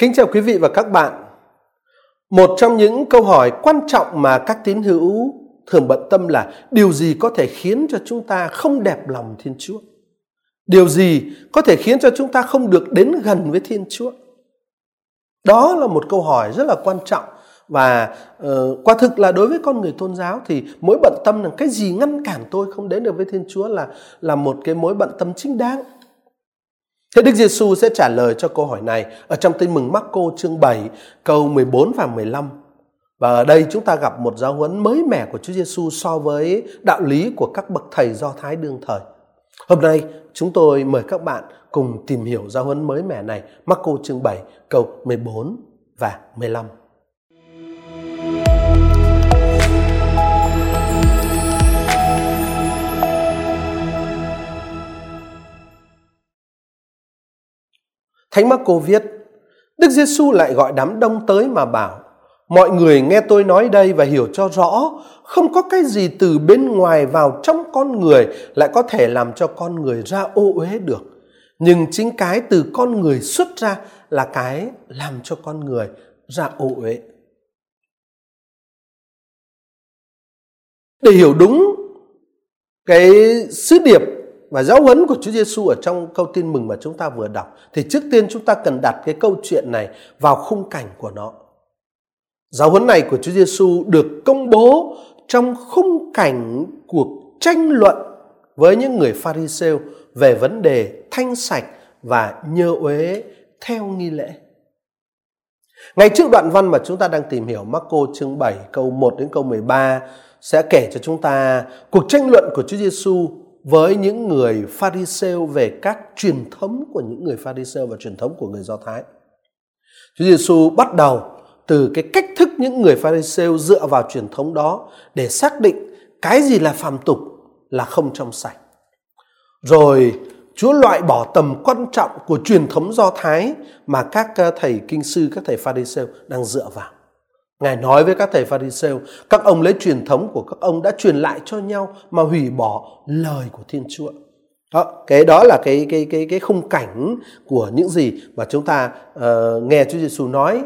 Kính chào quý vị và các bạn. Một trong những câu hỏi quan trọng mà các tín hữu thường bận tâm là điều gì có thể khiến cho chúng ta không đẹp lòng Thiên Chúa? Điều gì có thể khiến cho chúng ta không được đến gần với Thiên Chúa? Đó là một câu hỏi rất là quan trọng và uh, quả thực là đối với con người tôn giáo thì mối bận tâm là cái gì ngăn cản tôi không đến được với Thiên Chúa là là một cái mối bận tâm chính đáng. Thế Đức Giêsu sẽ trả lời cho câu hỏi này ở trong Tin mừng Marco chương 7 câu 14 và 15. Và ở đây chúng ta gặp một giáo huấn mới mẻ của Chúa Giêsu so với đạo lý của các bậc thầy Do Thái đương thời. Hôm nay, chúng tôi mời các bạn cùng tìm hiểu giáo huấn mới mẻ này, Marco chương 7 câu 14 và 15. Thánh Marco viết, Đức Giêsu lại gọi đám đông tới mà bảo, mọi người nghe tôi nói đây và hiểu cho rõ, không có cái gì từ bên ngoài vào trong con người lại có thể làm cho con người ra ô uế được. Nhưng chính cái từ con người xuất ra là cái làm cho con người ra ô uế. Để hiểu đúng cái sứ điệp và giáo huấn của Chúa Giêsu ở trong câu tin mừng mà chúng ta vừa đọc, thì trước tiên chúng ta cần đặt cái câu chuyện này vào khung cảnh của nó. Giáo huấn này của Chúa Giêsu được công bố trong khung cảnh cuộc tranh luận với những người Pharisêu về vấn đề thanh sạch và nhơ uế theo nghi lễ. Ngay trước đoạn văn mà chúng ta đang tìm hiểu Marco chương 7 câu 1 đến câu 13 sẽ kể cho chúng ta cuộc tranh luận của Chúa Giêsu với những người Pharisêu về các truyền thống của những người Pharisêu và truyền thống của người Do Thái. Chúa Giêsu bắt đầu từ cái cách thức những người Pharisêu dựa vào truyền thống đó để xác định cái gì là phàm tục là không trong sạch. Rồi Chúa loại bỏ tầm quan trọng của truyền thống Do Thái mà các thầy kinh sư, các thầy Pharisêu đang dựa vào. Ngài nói với các thầy Pharisêu, các ông lấy truyền thống của các ông đã truyền lại cho nhau mà hủy bỏ lời của Thiên Chúa. Đó, cái đó là cái cái cái cái khung cảnh của những gì mà chúng ta uh, nghe Chúa Giêsu nói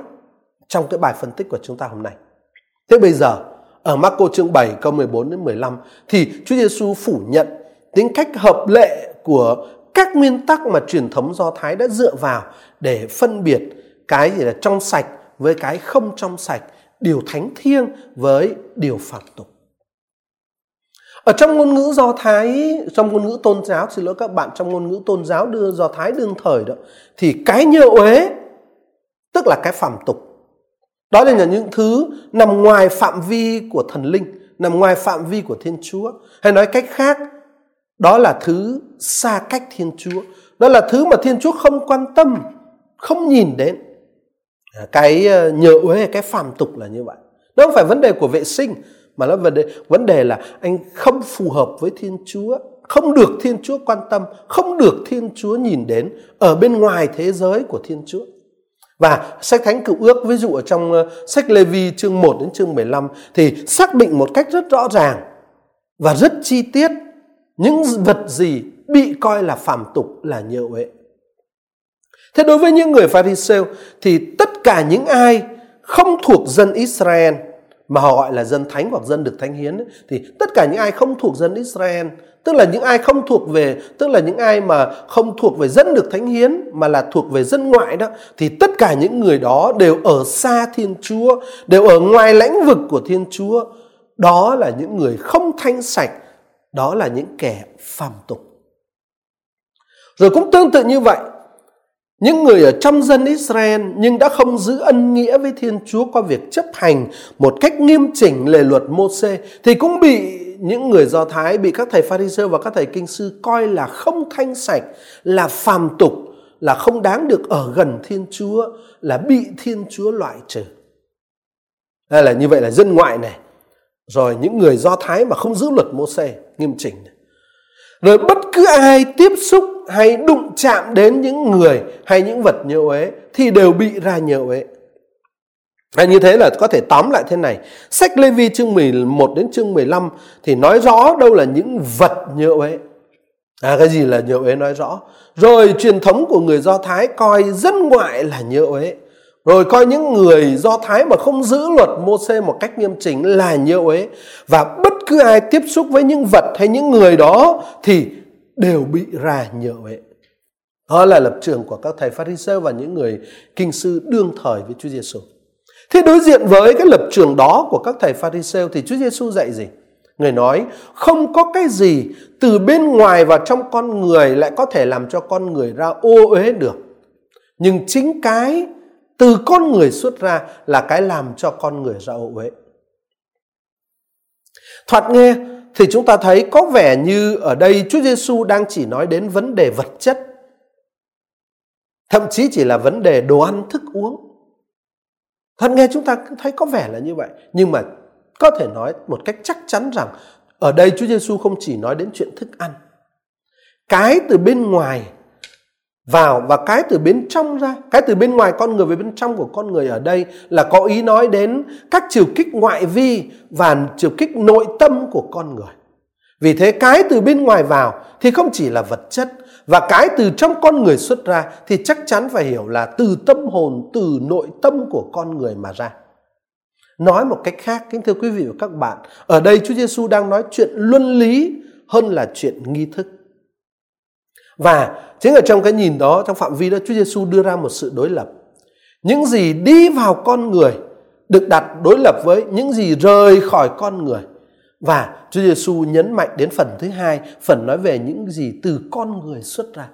trong cái bài phân tích của chúng ta hôm nay. Thế bây giờ ở Marco chương 7 câu 14 đến 15 thì Chúa Giêsu phủ nhận tính cách hợp lệ của các nguyên tắc mà truyền thống Do Thái đã dựa vào để phân biệt cái gì là trong sạch với cái không trong sạch điều thánh thiêng với điều phạm tục. Ở trong ngôn ngữ Do Thái, trong ngôn ngữ tôn giáo, xin lỗi các bạn, trong ngôn ngữ tôn giáo đưa Do Thái đương thời đó, thì cái nhơ uế, tức là cái phạm tục. Đó là những thứ nằm ngoài phạm vi của thần linh, nằm ngoài phạm vi của Thiên Chúa. Hay nói cách khác, đó là thứ xa cách Thiên Chúa. Đó là thứ mà Thiên Chúa không quan tâm, không nhìn đến cái ờ, nhờ uế, cái phàm tục là như vậy nó không phải vấn đề của vệ sinh, mà nó vấn đề vấn đề là anh không phù hợp với thiên chúa, không được thiên chúa quan tâm, không được thiên chúa nhìn đến ở bên ngoài thế giới của thiên chúa và sách thánh cựu ước, ví dụ ở trong ờ, sách Lê Vi chương 1 đến chương 15 thì xác định một cách rất rõ ràng và rất chi tiết những vật gì bị coi là phàm tục là nhờ uế. Thế đối với những người Pharisêu thì tất cả những ai không thuộc dân Israel, mà họ gọi là dân thánh hoặc dân được thánh hiến thì tất cả những ai không thuộc dân Israel, tức là những ai không thuộc về, tức là những ai mà không thuộc về dân được thánh hiến, mà là thuộc về dân ngoại đó, thì tất cả những người đó đều ở xa Thiên Chúa, đều ở ngoài lãnh vực của Thiên Chúa. Đó là những người không thanh sạch, đó là những kẻ phàm tục. Rồi cũng tương tự như vậy những người ở trong dân Israel nhưng đã không giữ ân nghĩa với Thiên Chúa qua việc chấp hành một cách nghiêm chỉnh lề luật Môse thì cũng bị những người Do Thái, bị các thầy Pharisee và các thầy kinh sư coi là không thanh sạch, là phàm tục, là không đáng được ở gần Thiên Chúa, là bị Thiên Chúa loại trừ. Đây là như vậy là dân ngoại này. Rồi những người Do Thái mà không giữ luật Môse nghiêm chỉnh này rồi bất cứ ai tiếp xúc hay đụng chạm đến những người hay những vật nhơ uế thì đều bị ra nhơ uế hay như thế là có thể tóm lại thế này. Sách Lê Vi chương 11 đến chương 15 thì nói rõ đâu là những vật nhơ uế. À, cái gì là nhơ uế nói rõ. Rồi truyền thống của người Do Thái coi dân ngoại là nhơ uế. rồi coi những người do thái mà không giữ luật mô xê một cách nghiêm chỉnh là nhơ uế và bất cứ ai tiếp xúc với những vật hay những người đó thì đều bị ra nhựa vậy đó là lập trường của các thầy Pharisee và những người kinh sư đương thời với Chúa Giêsu. Thế đối diện với cái lập trường đó của các thầy Pharisee thì Chúa Giêsu dạy gì? Người nói, không có cái gì từ bên ngoài vào trong con người lại có thể làm cho con người ra ô uế được. Nhưng chính cái từ con người xuất ra là cái làm cho con người ra ô uế. Thoạt nghe thì chúng ta thấy có vẻ như ở đây Chúa Giêsu đang chỉ nói đến vấn đề vật chất. Thậm chí chỉ là vấn đề đồ ăn thức uống. Thật nghe chúng ta thấy có vẻ là như vậy, nhưng mà có thể nói một cách chắc chắn rằng ở đây Chúa Giêsu không chỉ nói đến chuyện thức ăn. Cái từ bên ngoài vào và cái từ bên trong ra, cái từ bên ngoài con người về bên trong của con người ở đây là có ý nói đến các chiều kích ngoại vi và chiều kích nội tâm của con người. Vì thế cái từ bên ngoài vào thì không chỉ là vật chất và cái từ trong con người xuất ra thì chắc chắn phải hiểu là từ tâm hồn, từ nội tâm của con người mà ra. Nói một cách khác, kính thưa quý vị và các bạn, ở đây Chúa Giêsu đang nói chuyện luân lý hơn là chuyện nghi thức. Và chính ở trong cái nhìn đó, trong phạm vi đó, Chúa Giêsu đưa ra một sự đối lập. Những gì đi vào con người được đặt đối lập với những gì rời khỏi con người. Và Chúa Giêsu nhấn mạnh đến phần thứ hai, phần nói về những gì từ con người xuất ra.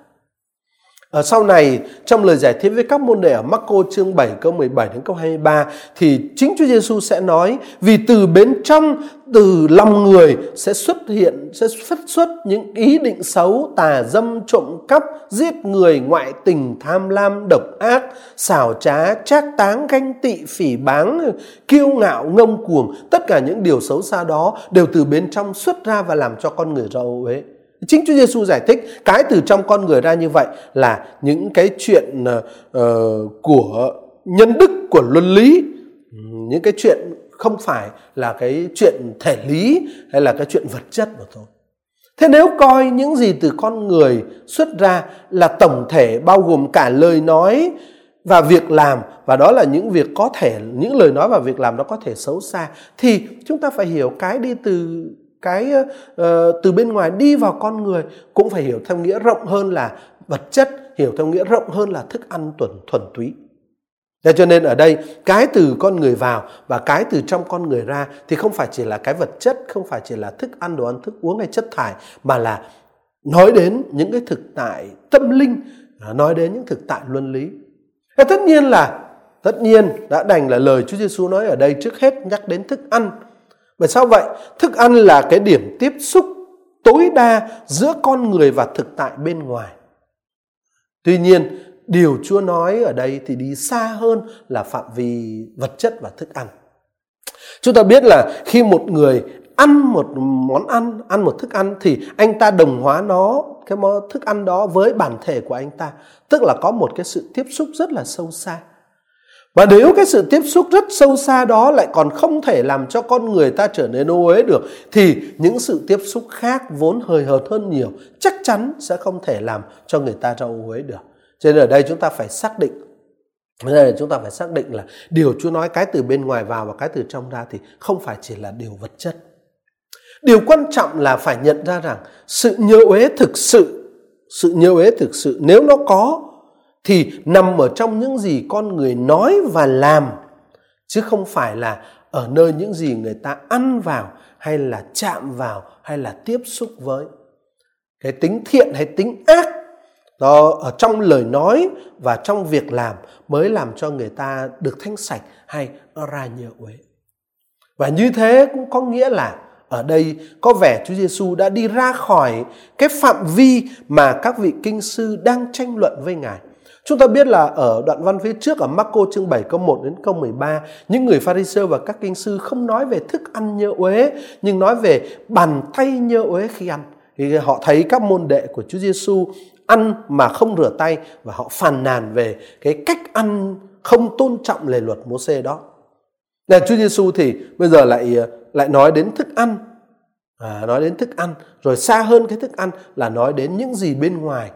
Ở sau này trong lời giải thích với các môn đệ ở Marco chương 7 câu 17 đến câu 23 thì chính Chúa Giêsu sẽ nói vì từ bên trong từ lòng người sẽ xuất hiện sẽ xuất xuất những ý định xấu, tà dâm, trộm cắp, giết người, ngoại tình, tham lam, độc ác, xảo trá, trác táng, ganh tị, phỉ báng, kiêu ngạo, ngông cuồng, tất cả những điều xấu xa đó đều từ bên trong xuất ra và làm cho con người ra ô uế. Chính Chúa Giêsu giải thích cái từ trong con người ra như vậy là những cái chuyện uh, của nhân đức của luân lý, những cái chuyện không phải là cái chuyện thể lý hay là cái chuyện vật chất mà thôi. Thế nếu coi những gì từ con người xuất ra là tổng thể bao gồm cả lời nói và việc làm và đó là những việc có thể những lời nói và việc làm nó có thể xấu xa thì chúng ta phải hiểu cái đi từ cái uh, từ bên ngoài đi vào con người cũng phải hiểu theo nghĩa rộng hơn là vật chất hiểu theo nghĩa rộng hơn là thức ăn thuần thuần túy Thế cho nên ở đây cái từ con người vào và cái từ trong con người ra thì không phải chỉ là cái vật chất, không phải chỉ là thức ăn, đồ ăn, thức uống hay chất thải mà là nói đến những cái thực tại tâm linh, à, nói đến những thực tại luân lý. Thế tất nhiên là tất nhiên đã đành là lời Chúa Giêsu nói ở đây trước hết nhắc đến thức ăn bởi sao vậy? Thức ăn là cái điểm tiếp xúc tối đa giữa con người và thực tại bên ngoài. Tuy nhiên, điều Chúa nói ở đây thì đi xa hơn là phạm vi vật chất và thức ăn. Chúng ta biết là khi một người ăn một món ăn, ăn một thức ăn thì anh ta đồng hóa nó, cái món thức ăn đó với bản thể của anh ta. Tức là có một cái sự tiếp xúc rất là sâu xa. Và nếu cái sự tiếp xúc rất sâu xa đó lại còn không thể làm cho con người ta trở nên ô uế được thì những sự tiếp xúc khác vốn hời hợt hơn nhiều chắc chắn sẽ không thể làm cho người ta ra ô uế được. Cho nên ở đây chúng ta phải xác định Thế nên chúng ta phải xác định là điều Chúa nói cái từ bên ngoài vào và cái từ trong ra thì không phải chỉ là điều vật chất. Điều quan trọng là phải nhận ra rằng sự nhớ uế thực sự, sự nhớ uế thực sự nếu nó có thì nằm ở trong những gì con người nói và làm, chứ không phải là ở nơi những gì người ta ăn vào, hay là chạm vào, hay là tiếp xúc với cái tính thiện hay tính ác đó ở trong lời nói và trong việc làm mới làm cho người ta được thanh sạch hay ra nhờ uế và như thế cũng có nghĩa là ở đây có vẻ Chúa Giêsu đã đi ra khỏi cái phạm vi mà các vị kinh sư đang tranh luận với Ngài. Chúng ta biết là ở đoạn văn phía trước ở Marco chương 7 câu 1 đến câu 13, những người pharisêu và các kinh sư không nói về thức ăn nhơ uế, nhưng nói về bàn tay nhơ uế khi ăn. Thì họ thấy các môn đệ của Chúa Giêsu ăn mà không rửa tay và họ phàn nàn về cái cách ăn không tôn trọng lề luật Môse đó. Là Chúa Giêsu thì bây giờ lại lại nói đến thức ăn à, nói đến thức ăn rồi xa hơn cái thức ăn là nói đến những gì bên ngoài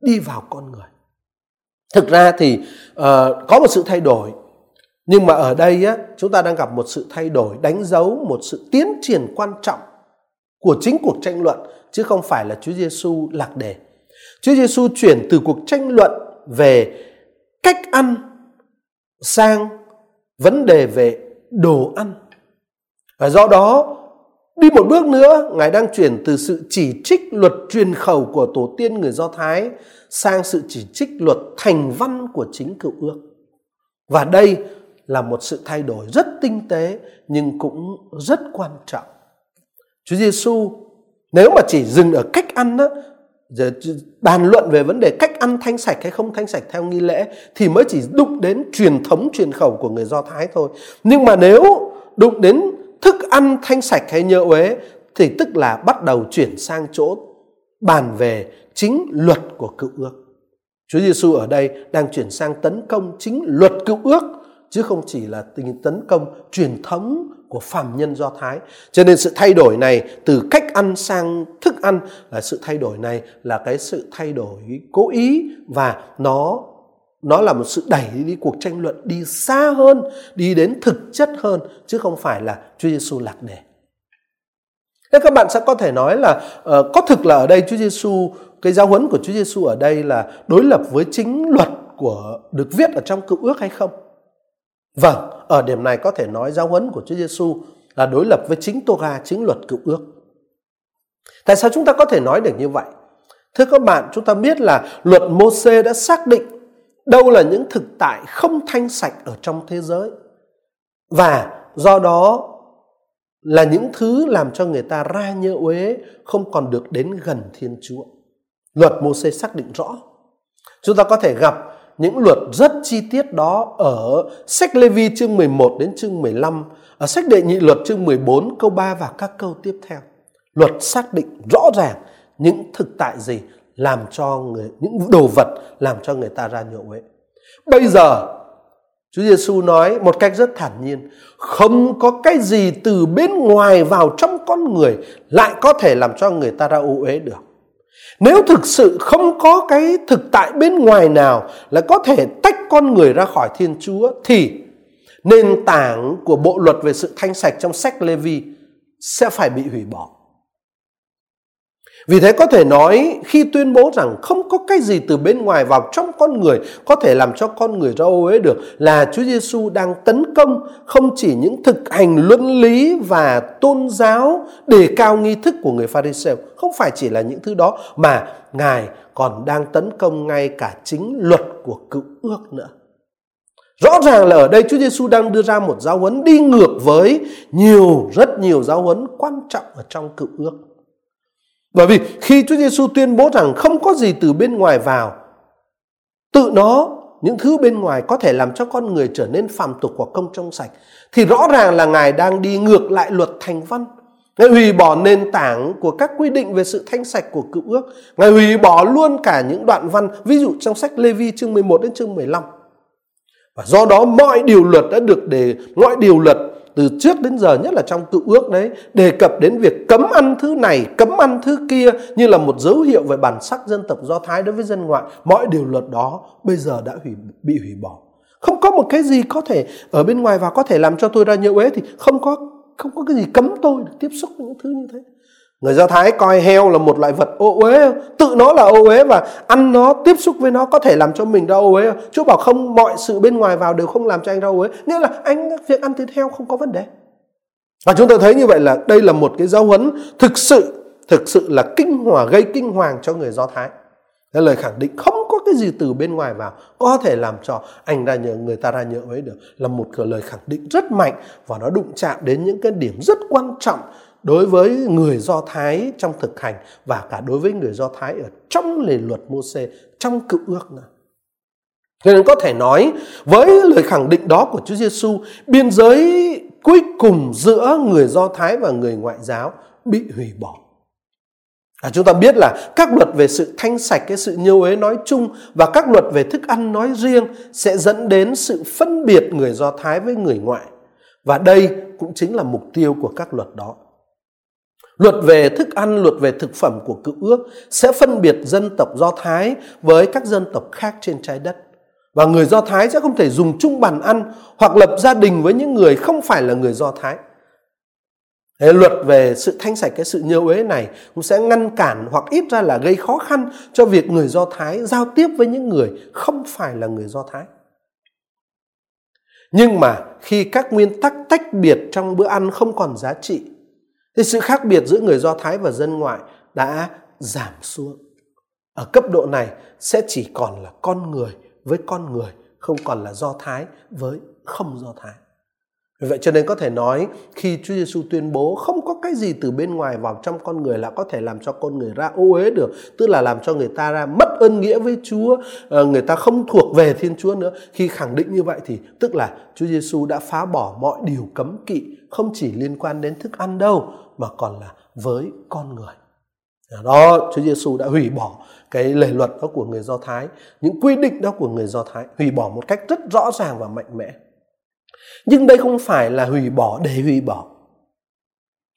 đi vào con người thực ra thì uh, có một sự thay đổi nhưng mà ở đây á, chúng ta đang gặp một sự thay đổi đánh dấu một sự tiến triển quan trọng của chính cuộc tranh luận chứ không phải là Chúa Giêsu lạc đề. Chúa Giêsu chuyển từ cuộc tranh luận về cách ăn sang vấn đề về đồ ăn. Và do đó đi một bước nữa, Ngài đang chuyển từ sự chỉ trích luật truyền khẩu của tổ tiên người Do Thái sang sự chỉ trích luật thành văn của chính cựu ước. Và đây là một sự thay đổi rất tinh tế nhưng cũng rất quan trọng. Chúa Giêsu nếu mà chỉ dừng ở cách ăn đó, giờ bàn luận về vấn đề cách ăn thanh sạch hay không thanh sạch theo nghi lễ thì mới chỉ đụng đến truyền thống truyền khẩu của người Do Thái thôi. Nhưng mà nếu đụng đến thức ăn thanh sạch hay nhựa uế thì tức là bắt đầu chuyển sang chỗ bàn về chính luật của cựu ước. Chúa Giêsu ở đây đang chuyển sang tấn công chính luật cựu ước, chứ không chỉ là tình tấn công truyền thống của phàm nhân Do Thái. Cho nên sự thay đổi này từ cách ăn sang thức ăn là sự thay đổi này là cái sự thay đổi cố ý và nó nó là một sự đẩy đi cuộc tranh luận đi xa hơn, đi đến thực chất hơn chứ không phải là Chúa Giêsu lạc đề. Thế các bạn sẽ có thể nói là uh, có thực là ở đây Chúa Giêsu cái giáo huấn của Chúa Giêsu ở đây là đối lập với chính luật của được viết ở trong cựu ước hay không? Vâng, ở điểm này có thể nói giáo huấn của Chúa Giêsu là đối lập với chính Torah, chính luật cựu ước. Tại sao chúng ta có thể nói được như vậy? Thưa các bạn, chúng ta biết là luật Môse đã xác định đâu là những thực tại không thanh sạch ở trong thế giới. Và do đó là những thứ làm cho người ta ra nhơ uế không còn được đến gần Thiên Chúa. Luật mô xê xác định rõ. Chúng ta có thể gặp những luật rất chi tiết đó ở sách Lê Vi chương 11 đến chương 15, ở sách Đệ Nhị Luật chương 14 câu 3 và các câu tiếp theo. Luật xác định rõ ràng những thực tại gì làm cho người những đồ vật làm cho người ta ra nhậu ấy. Bây giờ Chúa Giêsu nói một cách rất thản nhiên, không có cái gì từ bên ngoài vào trong con người lại có thể làm cho người ta ra ô uế được. Nếu thực sự không có cái thực tại bên ngoài nào là có thể tách con người ra khỏi Thiên Chúa thì nền tảng của bộ luật về sự thanh sạch trong sách Lê Vi sẽ phải bị hủy bỏ. Vì thế có thể nói khi tuyên bố rằng không có cái gì từ bên ngoài vào trong con người có thể làm cho con người ra ô uế được là Chúa Giêsu đang tấn công không chỉ những thực hành luân lý và tôn giáo đề cao nghi thức của người Pharisee, không phải chỉ là những thứ đó mà Ngài còn đang tấn công ngay cả chính luật của cựu ước nữa. Rõ ràng là ở đây Chúa Giêsu đang đưa ra một giáo huấn đi ngược với nhiều rất nhiều giáo huấn quan trọng ở trong cựu ước. Bởi vì khi Chúa Giêsu tuyên bố rằng không có gì từ bên ngoài vào, tự nó những thứ bên ngoài có thể làm cho con người trở nên phàm tục hoặc công trong sạch thì rõ ràng là ngài đang đi ngược lại luật thành văn. Ngài hủy bỏ nền tảng của các quy định về sự thanh sạch của cựu ước. Ngài hủy bỏ luôn cả những đoạn văn ví dụ trong sách Lê Vi chương 11 đến chương 15 và do đó mọi điều luật đã được để mọi điều luật từ trước đến giờ, nhất là trong cựu ước đấy, đề cập đến việc cấm ăn thứ này, cấm ăn thứ kia như là một dấu hiệu về bản sắc dân tộc do thái đối với dân ngoại. Mọi điều luật đó bây giờ đã hủy, bị hủy bỏ. Không có một cái gì có thể ở bên ngoài và có thể làm cho tôi ra nhậu uế thì không có không có cái gì cấm tôi được tiếp xúc với những thứ như thế. Người Do Thái coi heo là một loại vật ô uế, tự nó là ô uế và ăn nó, tiếp xúc với nó có thể làm cho mình ra ô uế. Chúa bảo không, mọi sự bên ngoài vào đều không làm cho anh ra ô uế. Nghĩa là anh việc ăn thịt heo không có vấn đề. Và chúng ta thấy như vậy là đây là một cái giáo huấn thực sự, thực sự là kinh hoàng, gây kinh hoàng cho người Do Thái. Cái lời khẳng định không có cái gì từ bên ngoài vào có thể làm cho anh ra nhờ người ta ra nhớ ấy được là một lời khẳng định rất mạnh và nó đụng chạm đến những cái điểm rất quan trọng đối với người Do Thái trong thực hành và cả đối với người Do Thái ở trong lề luật Môse trong cựu ước nữa. Cho nên có thể nói với lời khẳng định đó của Chúa Giêsu, biên giới cuối cùng giữa người Do Thái và người ngoại giáo bị hủy bỏ. À, chúng ta biết là các luật về sự thanh sạch, cái sự nhiêu ế nói chung và các luật về thức ăn nói riêng sẽ dẫn đến sự phân biệt người Do Thái với người ngoại. Và đây cũng chính là mục tiêu của các luật đó. Luật về thức ăn, luật về thực phẩm của cựu ước sẽ phân biệt dân tộc Do Thái với các dân tộc khác trên trái đất. Và người Do Thái sẽ không thể dùng chung bàn ăn hoặc lập gia đình với những người không phải là người Do Thái. Thế luật về sự thanh sạch cái sự nhơ uế này cũng sẽ ngăn cản hoặc ít ra là gây khó khăn cho việc người Do Thái giao tiếp với những người không phải là người Do Thái. Nhưng mà khi các nguyên tắc tách biệt trong bữa ăn không còn giá trị thì sự khác biệt giữa người Do Thái và dân ngoại đã giảm xuống. Ở cấp độ này sẽ chỉ còn là con người với con người, không còn là Do Thái với không Do Thái. Vì vậy cho nên có thể nói khi Chúa Giêsu tuyên bố không có cái gì từ bên ngoài vào trong con người là có thể làm cho con người ra ô uế được, tức là làm cho người ta ra mất ơn nghĩa với Chúa, ờ, người ta không thuộc về Thiên Chúa nữa. Khi khẳng định như vậy thì tức là Chúa Giêsu đã phá bỏ mọi điều cấm kỵ không chỉ liên quan đến thức ăn đâu mà còn là với con người. À, đó, Chúa Giêsu đã hủy bỏ cái lề luật đó của người Do Thái, những quy định đó của người Do Thái, hủy bỏ một cách rất rõ ràng và mạnh mẽ. Nhưng đây không phải là hủy bỏ để hủy bỏ.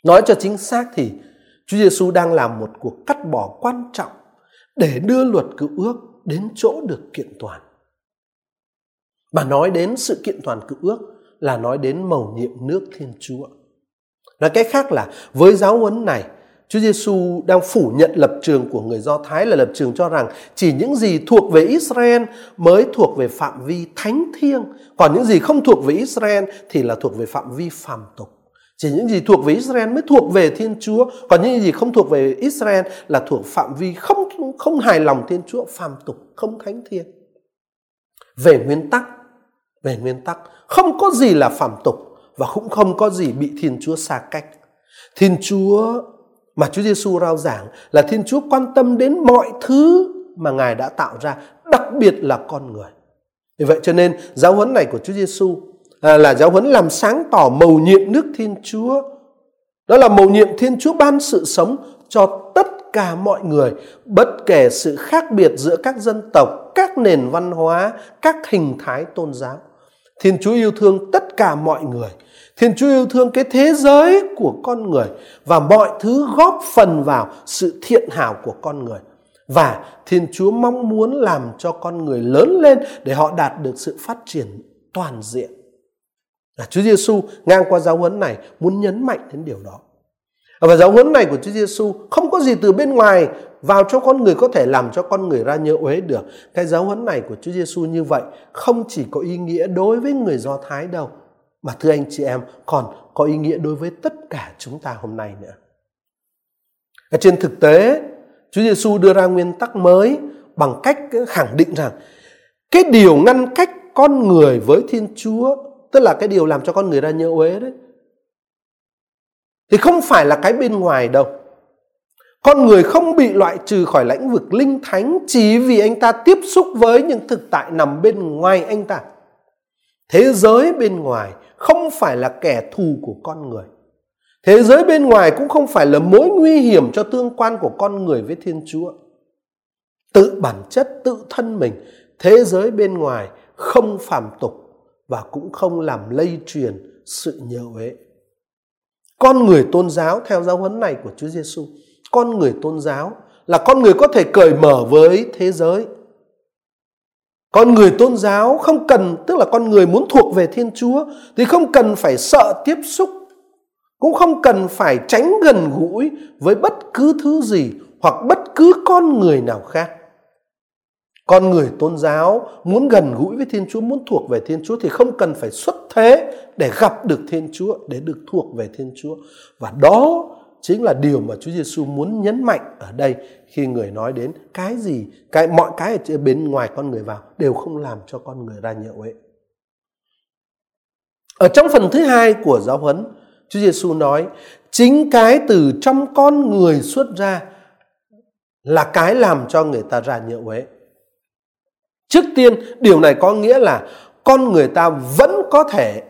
Nói cho chính xác thì Chúa Giêsu đang làm một cuộc cắt bỏ quan trọng để đưa luật cựu ước đến chỗ được kiện toàn. Bà nói đến sự kiện toàn cựu ước là nói đến mầu nhiệm nước Thiên Chúa. Nói cách khác là với giáo huấn này, Chúa Giêsu đang phủ nhận lập trường của người Do Thái là lập trường cho rằng chỉ những gì thuộc về Israel mới thuộc về phạm vi thánh thiêng, còn những gì không thuộc về Israel thì là thuộc về phạm vi phàm tục. Chỉ những gì thuộc về Israel mới thuộc về Thiên Chúa, còn những gì không thuộc về Israel là thuộc phạm vi không không hài lòng Thiên Chúa, phàm tục, không thánh thiên Về nguyên tắc, về nguyên tắc, không có gì là phàm tục và cũng không có gì bị Thiên Chúa xa cách. Thiên Chúa mà Chúa Giêsu rao giảng là Thiên Chúa quan tâm đến mọi thứ mà Ngài đã tạo ra, đặc biệt là con người. Vì vậy cho nên giáo huấn này của Chúa Giêsu à, là giáo huấn làm sáng tỏ mầu nhiệm nước Thiên Chúa. Đó là mầu nhiệm Thiên Chúa ban sự sống cho tất cả mọi người, bất kể sự khác biệt giữa các dân tộc, các nền văn hóa, các hình thái tôn giáo. Thiên Chúa yêu thương tất cả mọi người Thiên Chúa yêu thương cái thế giới của con người và mọi thứ góp phần vào sự thiện hảo của con người. Và Thiên Chúa mong muốn làm cho con người lớn lên để họ đạt được sự phát triển toàn diện. À, Chúa Giêsu ngang qua giáo huấn này muốn nhấn mạnh đến điều đó. À, và giáo huấn này của Chúa Giêsu không có gì từ bên ngoài vào cho con người có thể làm cho con người ra nhớ uế được. Cái giáo huấn này của Chúa Giêsu như vậy không chỉ có ý nghĩa đối với người Do Thái đâu mà thưa anh chị em còn có ý nghĩa đối với tất cả chúng ta hôm nay nữa. Ở trên thực tế, Chúa Giêsu đưa ra nguyên tắc mới bằng cách khẳng định rằng cái điều ngăn cách con người với Thiên Chúa, tức là cái điều làm cho con người ra nhớ uế đấy, thì không phải là cái bên ngoài đâu. Con người không bị loại trừ khỏi lãnh vực linh thánh chỉ vì anh ta tiếp xúc với những thực tại nằm bên ngoài anh ta. Thế giới bên ngoài không phải là kẻ thù của con người. Thế giới bên ngoài cũng không phải là mối nguy hiểm cho tương quan của con người với Thiên Chúa. Tự bản chất, tự thân mình, thế giới bên ngoài không phàm tục và cũng không làm lây truyền sự nhờ uế. Con người tôn giáo theo giáo huấn này của Chúa Giêsu, con người tôn giáo là con người có thể cởi mở với thế giới con người tôn giáo không cần, tức là con người muốn thuộc về Thiên Chúa thì không cần phải sợ tiếp xúc, cũng không cần phải tránh gần gũi với bất cứ thứ gì hoặc bất cứ con người nào khác. Con người tôn giáo muốn gần gũi với Thiên Chúa, muốn thuộc về Thiên Chúa thì không cần phải xuất thế để gặp được Thiên Chúa, để được thuộc về Thiên Chúa. Và đó chính là điều mà Chúa Giêsu muốn nhấn mạnh ở đây khi người nói đến cái gì, cái mọi cái ở bên ngoài con người vào đều không làm cho con người ra nhậu ấy. Ở trong phần thứ hai của giáo huấn, Chúa Giêsu nói chính cái từ trong con người xuất ra là cái làm cho người ta ra nhậu ấy. Trước tiên, điều này có nghĩa là con người ta vẫn có thể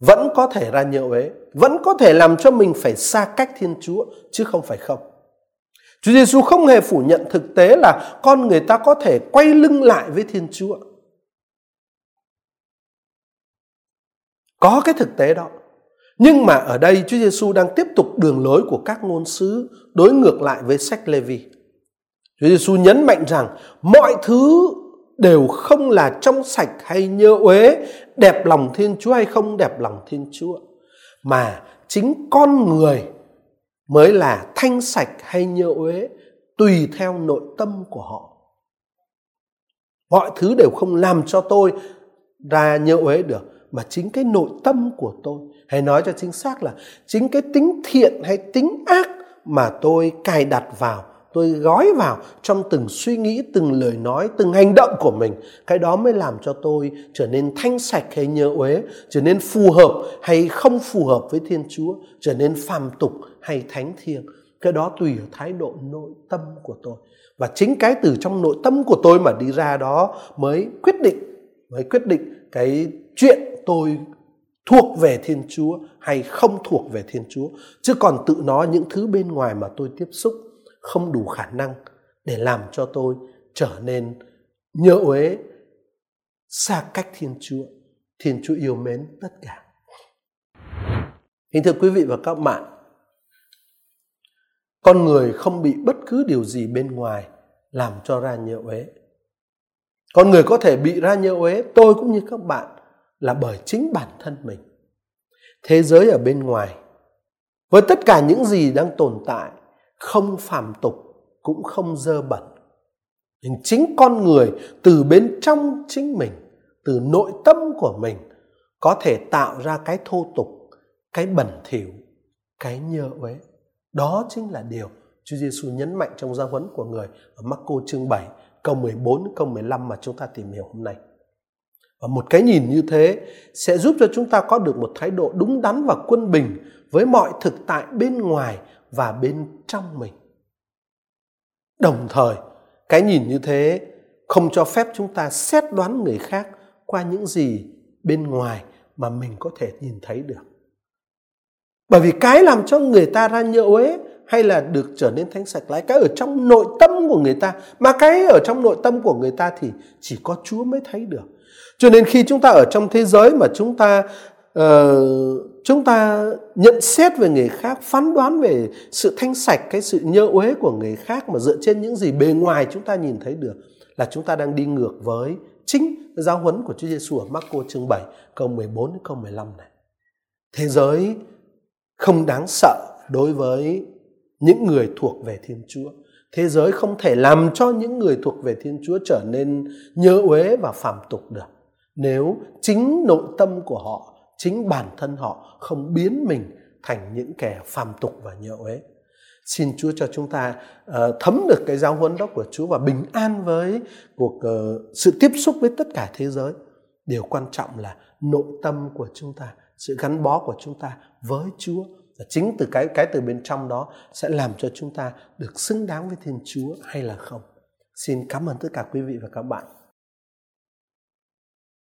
vẫn có thể ra nhựa ấy, vẫn có thể làm cho mình phải xa cách Thiên Chúa chứ không phải không. Chúa Giêsu không hề phủ nhận thực tế là con người ta có thể quay lưng lại với Thiên Chúa. Có cái thực tế đó. Nhưng mà ở đây Chúa Giêsu đang tiếp tục đường lối của các ngôn sứ đối ngược lại với sách Lê-vi. Chúa Giêsu nhấn mạnh rằng mọi thứ đều không là trong sạch hay nhơ uế, đẹp lòng Thiên Chúa hay không đẹp lòng Thiên Chúa, mà chính con người mới là thanh sạch hay nhơ uế tùy theo nội tâm của họ. Mọi thứ đều không làm cho tôi ra nhơ uế được mà chính cái nội tâm của tôi hay nói cho chính xác là chính cái tính thiện hay tính ác mà tôi cài đặt vào tôi gói vào trong từng suy nghĩ, từng lời nói, từng hành động của mình. Cái đó mới làm cho tôi trở nên thanh sạch hay nhớ uế, trở nên phù hợp hay không phù hợp với thiên chúa, trở nên phàm tục hay thánh thiêng. Cái đó tùy ở thái độ, nội tâm của tôi. Và chính cái từ trong nội tâm của tôi mà đi ra đó mới quyết định, mới quyết định cái chuyện tôi thuộc về thiên chúa hay không thuộc về thiên chúa. Chứ còn tự nó những thứ bên ngoài mà tôi tiếp xúc không đủ khả năng để làm cho tôi trở nên nhớ uế xa cách thiên chúa. Thiên chúa yêu mến tất cả. Kính thưa quý vị và các bạn, con người không bị bất cứ điều gì bên ngoài làm cho ra nhớ uế. Con người có thể bị ra nhớ uế, tôi cũng như các bạn, là bởi chính bản thân mình. Thế giới ở bên ngoài, với tất cả những gì đang tồn tại không phàm tục, cũng không dơ bẩn nhưng chính con người từ bên trong chính mình, từ nội tâm của mình, có thể tạo ra cái thô tục, cái bẩn thỉu, cái nhơ uế đó chính là điều Chúa Giêsu nhấn mạnh trong giáo huấn của người ở Marco chương 7 câu 14 câu 15 mà chúng ta tìm hiểu hôm nay. Và một cái nhìn như thế sẽ giúp cho chúng ta có được một thái độ đúng đắn và quân bình với mọi thực tại bên ngoài và bên trong mình. Đồng thời, cái nhìn như thế không cho phép chúng ta xét đoán người khác qua những gì bên ngoài mà mình có thể nhìn thấy được. Bởi vì cái làm cho người ta ra nhậu ấy hay là được trở nên thanh sạch lại cái ở trong nội tâm của người ta mà cái ở trong nội tâm của người ta thì chỉ có Chúa mới thấy được. Cho nên khi chúng ta ở trong thế giới mà chúng ta uh, chúng ta nhận xét về người khác, phán đoán về sự thanh sạch cái sự nhơ uế của người khác mà dựa trên những gì bề ngoài chúng ta nhìn thấy được là chúng ta đang đi ngược với chính giáo huấn của Chúa Giêsu ở Marco chương 7 câu 14 đến câu 15 này. Thế giới không đáng sợ đối với những người thuộc về Thiên Chúa. Thế giới không thể làm cho những người thuộc về Thiên Chúa trở nên nhơ uế và phàm tục được. Nếu chính nội tâm của họ chính bản thân họ không biến mình thành những kẻ phàm tục và nhậu ấy. xin Chúa cho chúng ta uh, thấm được cái giáo huấn đó của Chúa và bình an với cuộc uh, sự tiếp xúc với tất cả thế giới. Điều quan trọng là nội tâm của chúng ta, sự gắn bó của chúng ta với Chúa và chính từ cái cái từ bên trong đó sẽ làm cho chúng ta được xứng đáng với Thiên Chúa hay là không. Xin cảm ơn tất cả quý vị và các bạn.